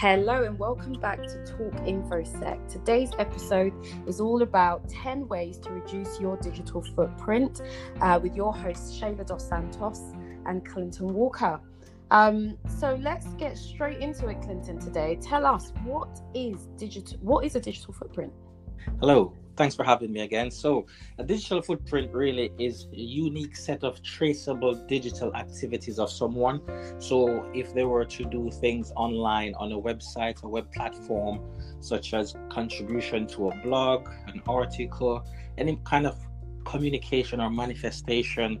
Hello and welcome back to Talk InfoSec. Today's episode is all about 10 ways to reduce your digital footprint uh, with your hosts Shayla Dos Santos and Clinton Walker. Um, so let's get straight into it, Clinton. Today, tell us what is digital. What is a digital footprint? Hello, thanks for having me again. So, a digital footprint really is a unique set of traceable digital activities of someone. So, if they were to do things online on a website, a web platform, such as contribution to a blog, an article, any kind of communication or manifestation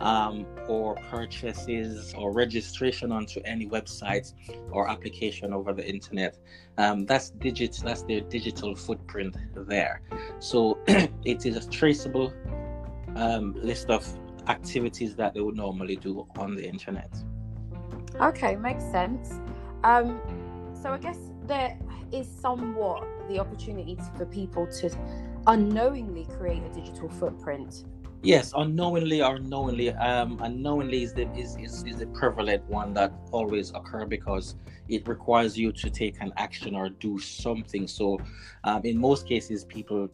um, or purchases or registration onto any website or application over the internet. Um, that's digit. That's their digital footprint there. So it is a traceable um, list of activities that they would normally do on the internet. Okay, makes sense. Um, so I guess there is somewhat the opportunity for people to unknowingly create a digital footprint Yes, unknowingly or knowingly. Um, unknowingly is the is, is, is the prevalent one that always occur because it requires you to take an action or do something. So, um, in most cases, people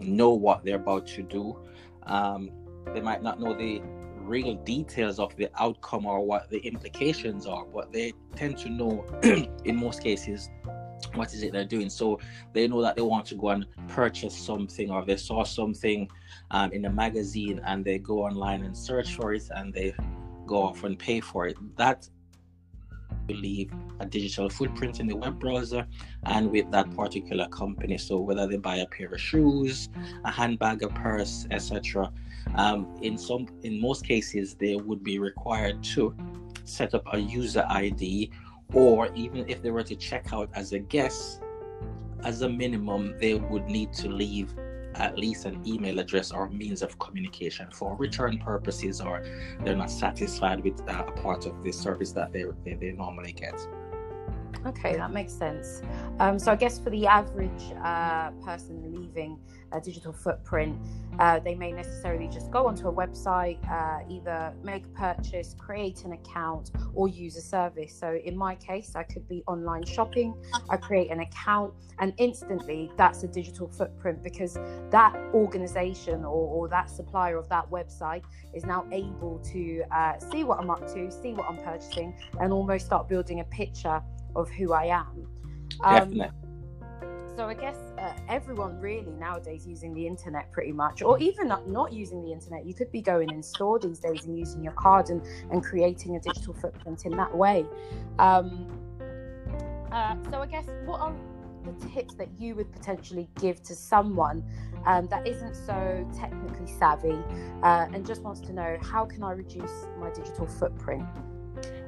know what they're about to do. Um, they might not know the real details of the outcome or what the implications are, but they tend to know, in most cases, what is it they're doing. So they know that they want to go and purchase something or they saw something um, in a magazine and they go online and search for it and they go off and pay for it. That leave a digital footprint in the web browser and with that particular company. So whether they buy a pair of shoes, a handbag, a purse, etc. Um, in some, in most cases, they would be required to set up a user ID, or even if they were to check out as a guest, as a minimum, they would need to leave at least an email address or means of communication for return purposes or they're not satisfied with uh, a part of the service that they, they, they normally get. Okay, that makes sense. Um, so I guess for the average uh, person leaving a digital footprint, uh, they may necessarily just go onto a website, uh, either make a purchase, create an account, or use a service. So in my case, I could be online shopping. I create an account, and instantly that's a digital footprint because that organization or, or that supplier of that website is now able to uh, see what I'm up to, see what I'm purchasing, and almost start building a picture of who I am. Um, so I guess uh, everyone really nowadays using the internet pretty much, or even not, not using the internet. You could be going in store these days and using your card and, and creating a digital footprint in that way. Um, uh, so I guess what are the tips that you would potentially give to someone um, that isn't so technically savvy uh, and just wants to know how can I reduce my digital footprint?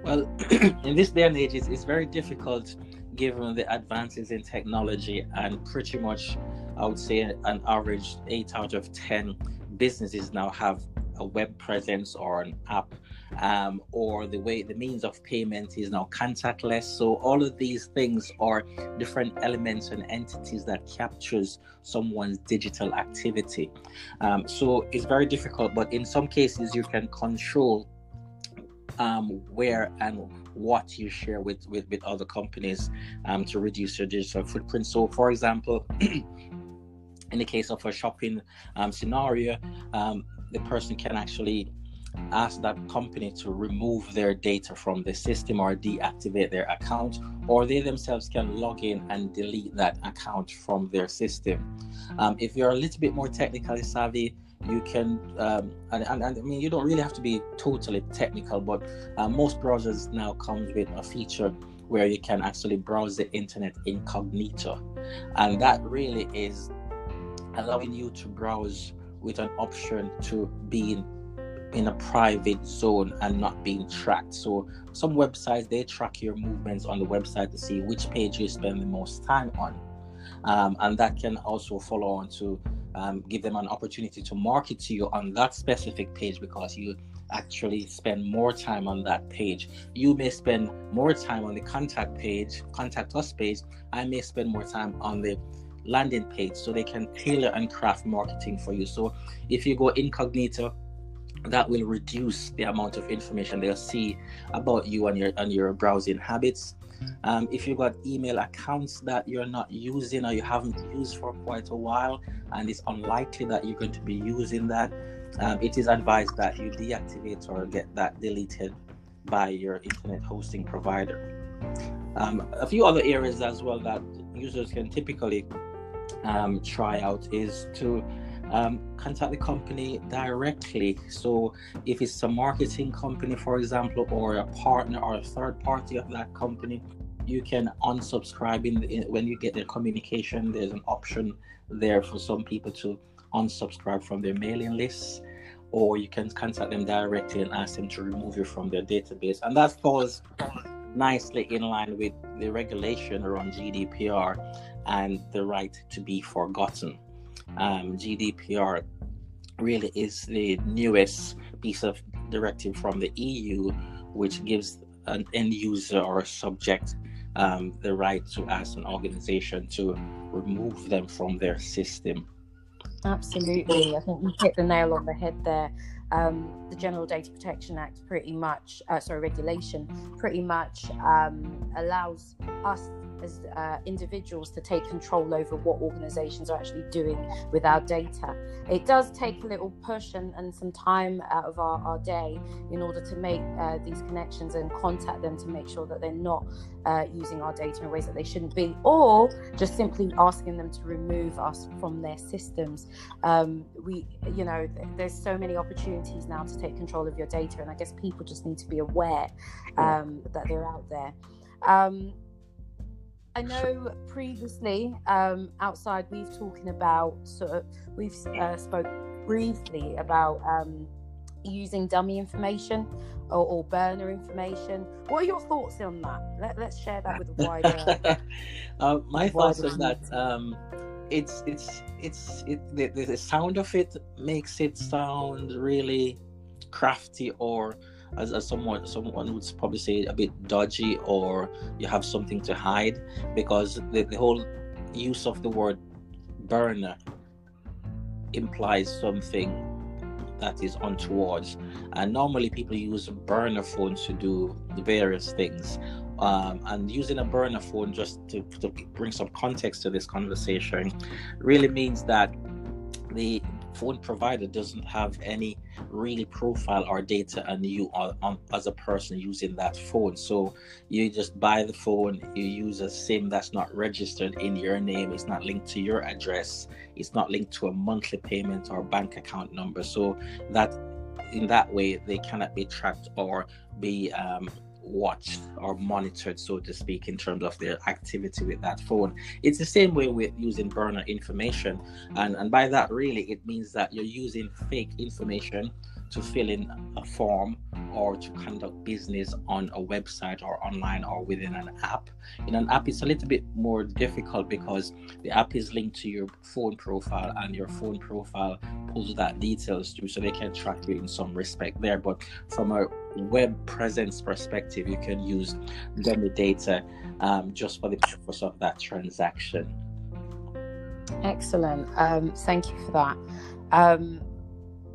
Well, in this day and age, it's, it's very difficult given the advances in technology and pretty much i would say an average 8 out of 10 businesses now have a web presence or an app um, or the way the means of payment is now contactless. So all of these things are different elements and entities that captures someone's digital activity. Um, so it's very difficult but in some cases you can control um, where and what you share with with, with other companies um, to reduce your digital footprint. So, for example, in the case of a shopping um, scenario, um, the person can actually ask that company to remove their data from the system or deactivate their account, or they themselves can log in and delete that account from their system. Um, if you're a little bit more technically savvy, you can um, and, and, and, i mean you don't really have to be totally technical but uh, most browsers now comes with a feature where you can actually browse the internet incognito. And that really is allowing you to browse with an option to be in, in a private zone and not being tracked. So some websites they track your movements on the website to see which page you spend the most time on. Um, and that can also follow on to um, give them an opportunity to market to you on that specific page because you actually spend more time on that page. You may spend more time on the contact page, contact us page. I may spend more time on the landing page so they can tailor and craft marketing for you. So if you go incognito, that will reduce the amount of information they'll see about you and your and your browsing habits. Um, if you've got email accounts that you're not using or you haven't used for quite a while, and it's unlikely that you're going to be using that, um, it is advised that you deactivate or get that deleted by your internet hosting provider. Um, a few other areas as well that users can typically um, try out is to um, contact the company directly. So, if it's a marketing company, for example, or a partner or a third party of that company, you can unsubscribe in, in when you get their communication. There's an option there for some people to unsubscribe from their mailing lists, or you can contact them directly and ask them to remove you from their database. And that falls nicely in line with the regulation around GDPR and the right to be forgotten. Um, GDPR really is the newest piece of directive from the EU, which gives an end user or a subject um, the right to ask an organization to remove them from their system. Absolutely. I think you hit the nail on the head there. Um, the General Data Protection Act pretty much, uh, sorry, regulation pretty much um, allows us as uh, individuals to take control over what organizations are actually doing with our data. It does take a little push and, and some time out of our, our day in order to make uh, these connections and contact them to make sure that they're not uh, using our data in ways that they shouldn't be, or just simply asking them to remove us from their systems. Um, we, you know, there's so many opportunities now to take control of your data, and I guess people just need to be aware um, that they're out there. Um, I know previously um, outside we've talking about sort of we've uh, spoke briefly about um, using dummy information or, or, burner information. What are your thoughts on that? Let, us share that with the wider. uh, my thoughts on that. Um, it's it's it's it, the, the sound of it makes it sound really crafty or as, as someone someone would probably say a bit dodgy or you have something to hide because the, the whole use of the word burner implies something that is untoward. And normally people use burner phones to do various things. Um, and using a burner phone just to, to bring some context to this conversation really means that the phone provider doesn't have any real profile or data on you on, on, as a person using that phone. So you just buy the phone, you use a SIM that's not registered in your name, it's not linked to your address, it's not linked to a monthly payment or bank account number. So that in that way they cannot be tracked or be um, watched or monitored, so to speak, in terms of their activity with that phone. It's the same way with using burner information. And, and by that, really, it means that you're using fake information to fill in a form or to conduct business on a website or online or within an app. In an app, it's a little bit more difficult because the app is linked to your phone profile and your phone profile pulls that details through so they can track you in some respect there. But from a web presence perspective, you can use dummy data um, just for the purpose of that transaction. Excellent. Um, thank you for that. Um,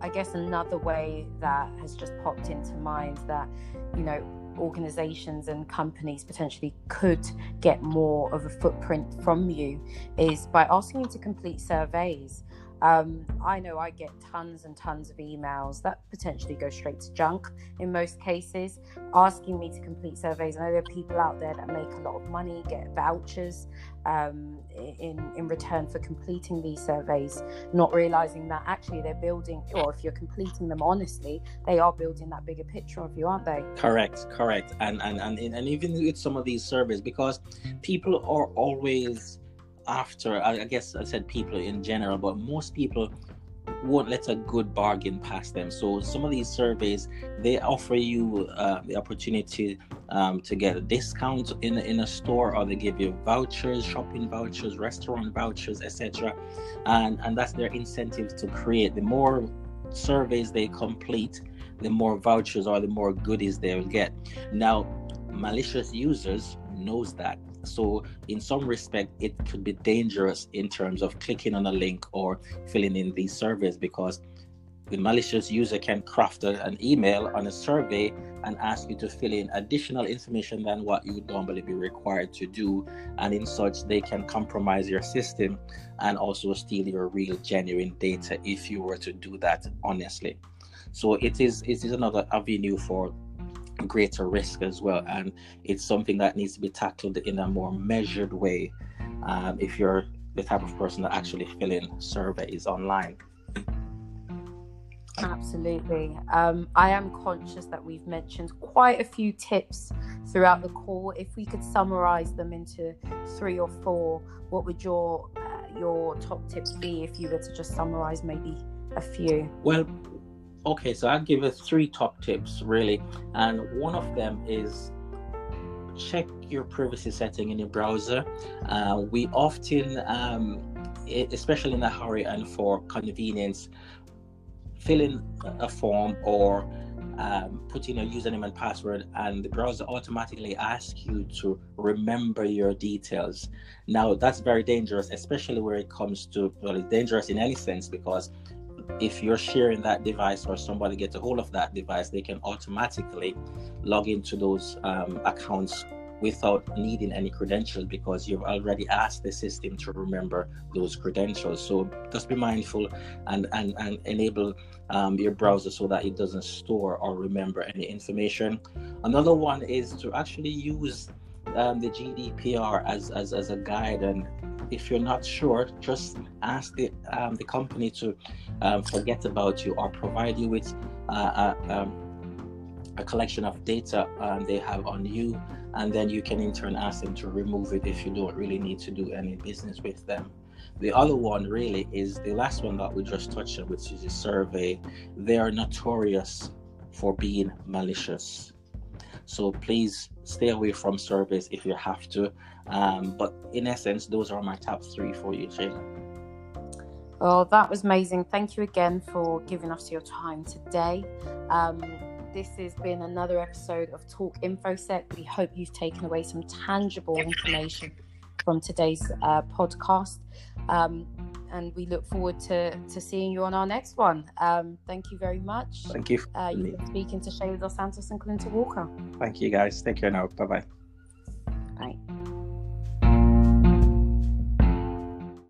I guess another way that has just popped into mind that, you know, organizations and companies potentially could get more of a footprint from you is by asking you to complete surveys. Um, I know I get tons and tons of emails that potentially go straight to junk in most cases, asking me to complete surveys. I know there are people out there that make a lot of money, get vouchers um, in in return for completing these surveys, not realizing that actually they're building, or if you're completing them honestly, they are building that bigger picture of you, aren't they? Correct, correct, and and and and even with some of these surveys, because people are always after I, guess I said people in general, but most people won't let a good bargain pass them. So some of these surveys they offer you uh, the opportunity um, to get a discount in in a store, or they give you vouchers, shopping vouchers, restaurant vouchers, etc. And and that's their incentive to create. The more surveys they complete, the more vouchers or the more goodies they will get. Now, malicious users knows that so, in some respect, it could be dangerous in terms of clicking on a link or filling in these surveys because the malicious user can craft an email on a survey and ask you to fill in additional information than what you would normally be required to do. And in such, they can compromise your system and also steal your real, genuine data if you were to do that honestly. So it is it is another avenue for greater risk as well, and it's something that needs to be tackled in a more measured way. Um, if you're the type of person that actually fill in surveys online. Absolutely. Um, I am conscious that we've mentioned quite a few tips throughout the call. If we could summarize them into three or four, what would your uh, your top tips be if you were to just summarize maybe a few? Well, okay, so I'll give you three top tips really, and one of them is check your privacy setting in your browser. Uh, we often, um, especially in a hurry and for convenience, fill in a form or um, put in a username and password, and the browser automatically asks you to remember your details. Now, that's very dangerous, especially where it comes to, well, it's dangerous in any sense because if you're sharing that device or somebody gets a hold of that device, they can automatically log into those um, accounts without needing any credentials because you've already asked the system to remember those credentials. So just be mindful and, and, and enable um, your browser so that it doesn't store or remember any information. Another one is to actually use um, the GDPR as, as, as a guide. And if you're not sure, just ask the, um, the company to um, forget about you or provide you with uh, uh, um, a collection of data um, they have on you and then you can in turn ask them to remove it if you don't really need to do any business with them. The other one really is the last one that we just touched on, which is a survey. They are notorious for being malicious. So please stay away from service if you have to. Um, but in essence, those are my top three for you, Shayla. Well, that was amazing. Thank you again for giving us your time today. Um, this has been another episode of Talk InfoSec. We hope you've taken away some tangible information from today's uh, podcast. Um, and we look forward to, to seeing you on our next one. Um, thank you very much. Thank you. Uh, you've been speaking to Shayla Dos Santos and Clinton Walker. Thank you, guys. Take care now. Bye-bye. Bye.